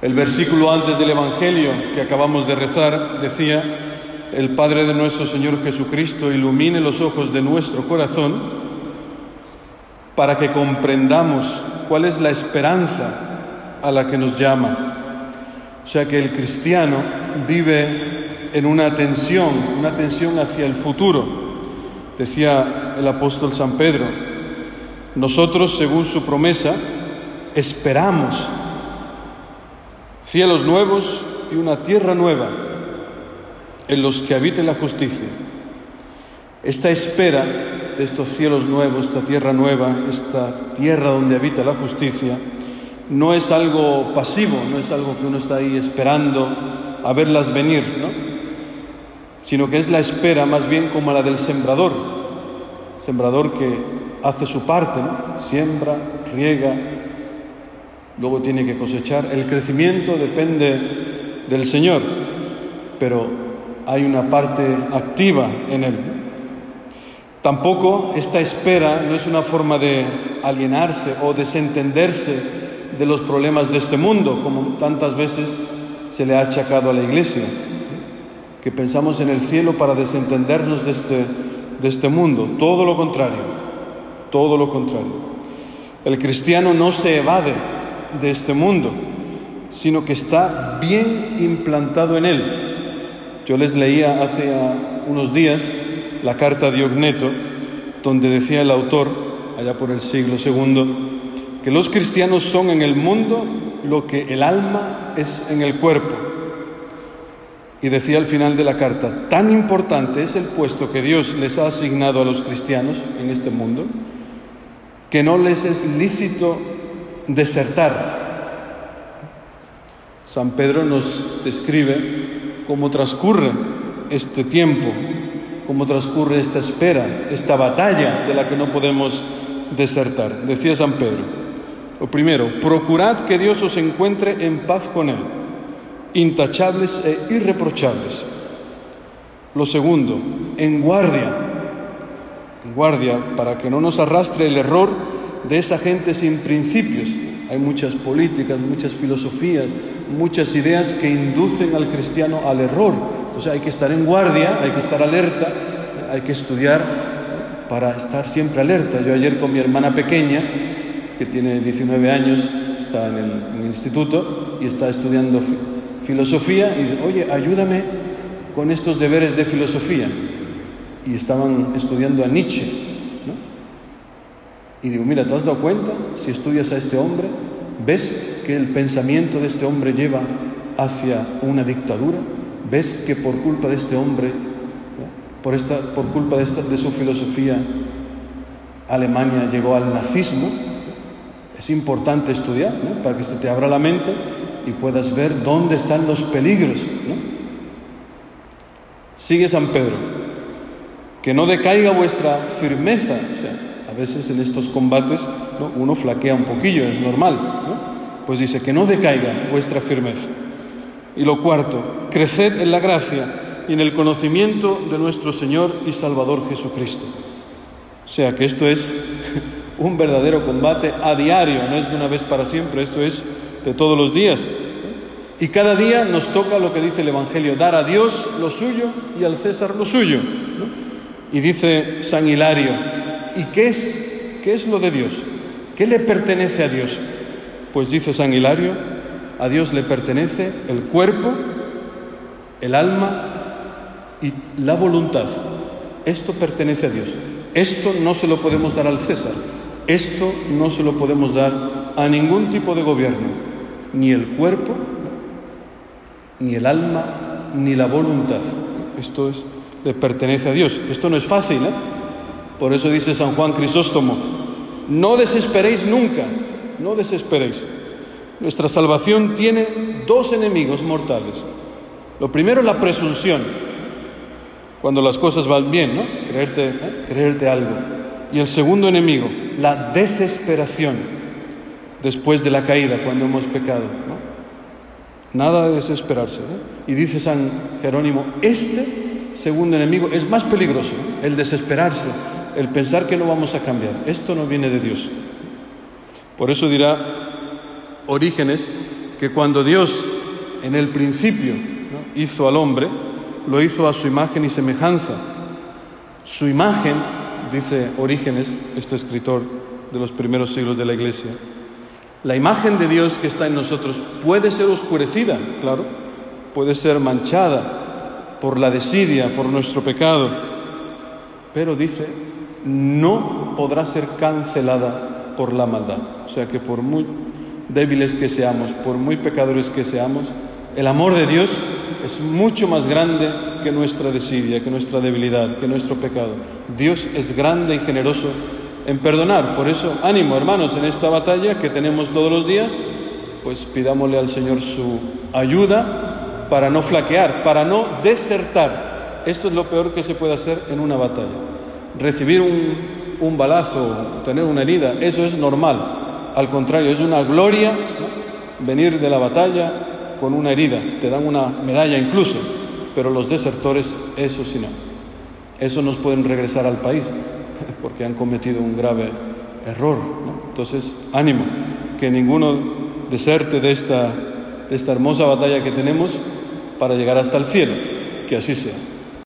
El versículo antes del Evangelio que acabamos de rezar decía, el Padre de nuestro Señor Jesucristo ilumine los ojos de nuestro corazón para que comprendamos cuál es la esperanza a la que nos llama. O sea que el cristiano vive en una tensión, una tensión hacia el futuro. Decía el apóstol San Pedro, nosotros, según su promesa, esperamos cielos nuevos y una tierra nueva en los que habite la justicia. Esta espera de estos cielos nuevos, esta tierra nueva, esta tierra donde habita la justicia, no es algo pasivo, no es algo que uno está ahí esperando a verlas venir, ¿no? sino que es la espera más bien como la del sembrador, sembrador que hace su parte, siembra, riega, luego tiene que cosechar. El crecimiento depende del Señor, pero hay una parte activa en él. Tampoco esta espera no es una forma de alienarse o desentenderse de los problemas de este mundo, como tantas veces se le ha achacado a la Iglesia, que pensamos en el cielo para desentendernos de este, de este mundo. Todo lo contrario, todo lo contrario. El cristiano no se evade de este mundo, sino que está bien implantado en él. Yo les leía hace unos días la carta de Ogneto, donde decía el autor, allá por el siglo II, que los cristianos son en el mundo lo que el alma es en el cuerpo. Y decía al final de la carta, tan importante es el puesto que Dios les ha asignado a los cristianos en este mundo, que no les es lícito desertar. San Pedro nos describe cómo transcurre este tiempo, cómo transcurre esta espera, esta batalla de la que no podemos desertar. Decía San Pedro, lo primero, procurad que Dios os encuentre en paz con Él, intachables e irreprochables. Lo segundo, en guardia, en guardia para que no nos arrastre el error de esa gente sin principios. Hay muchas políticas, muchas filosofías, muchas ideas que inducen al cristiano al error. Entonces hay que estar en guardia, hay que estar alerta, hay que estudiar para estar siempre alerta. Yo ayer con mi hermana pequeña que tiene 19 años, está en el, instituto y está estudiando filosofía y dice, oye, ayúdame con estos deberes de filosofía. Y estaban estudiando a Nietzsche. Y digo, mira, ¿te has dado cuenta? Si estudias a este hombre, ¿ves que el pensamiento de este hombre lleva hacia una dictadura? ¿Ves que por culpa de este hombre, por, esta, por culpa de, esta, de su filosofía, Alemania llegó al nazismo? Es importante estudiar para que se te abra la mente y puedas ver dónde están los peligros. Sigue San Pedro, que no decaiga vuestra firmeza. Veces en estos combates uno flaquea un poquillo, es normal. Pues dice que no decaiga vuestra firmeza. Y lo cuarto, creced en la gracia y en el conocimiento de nuestro Señor y Salvador Jesucristo. O sea que esto es un verdadero combate a diario, no es de una vez para siempre, esto es de todos los días. Y cada día nos toca lo que dice el Evangelio, dar a Dios lo suyo y al César lo suyo. Y dice San Hilario, ¿y qué es, qué es lo de Dios? ¿Qué le pertenece a Dios? Pues dice San Hilario, a Dios le pertenece el cuerpo, el alma y la voluntad. Esto pertenece a Dios. Esto no se lo podemos dar al César. Esto no se lo podemos dar a ningún tipo de gobierno, ni el cuerpo, ni el alma, ni la voluntad. Esto es, le pertenece a Dios. Esto no es fácil, ¿eh? Por eso dice San Juan Crisóstomo, no desesperéis nunca, no desesperéis. Nuestra salvación tiene dos enemigos mortales. Lo primero, la presunción, cuando las cosas van bien, ¿no? Creerte, ¿eh? creerte algo. Y el segundo enemigo, la desesperación después de la caída, cuando hemos pecado. Nada de desesperarse. Y dice San Jerónimo, este segundo enemigo es más peligroso, el desesperarse, el pensar que no vamos a cambiar. Esto no viene de Dios. Por eso dirá Orígenes que cuando Dios en el principio hizo al hombre, lo hizo a su imagen y semejanza. Su imagen, dice Orígenes, este escritor de los primeros siglos de la Iglesia, la imagen de Dios que está en nosotros puede ser oscurecida, claro, puede ser manchada por la desidia, por nuestro pecado, pero dice, no podrá ser cancelada por la maldad. O sea que por muy débiles que seamos, por muy pecadores que seamos, el amor de Dios es mucho más grande que nuestra desidia, que nuestra debilidad, que nuestro pecado. Dios es grande y generoso en perdonar. Por eso, ánimo hermanos, en esta batalla que tenemos todos los días, pues pidámosle al Señor su ayuda para no flaquear, para no desertar. Esto es lo peor que se puede hacer en una batalla. Recibir un, balazo, tener una herida, eso es normal. Al contrario, es una gloria venir de la batalla con una herida. Te dan una medalla incluso, pero los desertores, eso sí no. Eso nos pueden regresar al país porque han cometido un grave error. Entonces, ánimo, que ninguno deserte de esta, de esta hermosa batalla que tenemos para llegar hasta el cielo. Que así sea.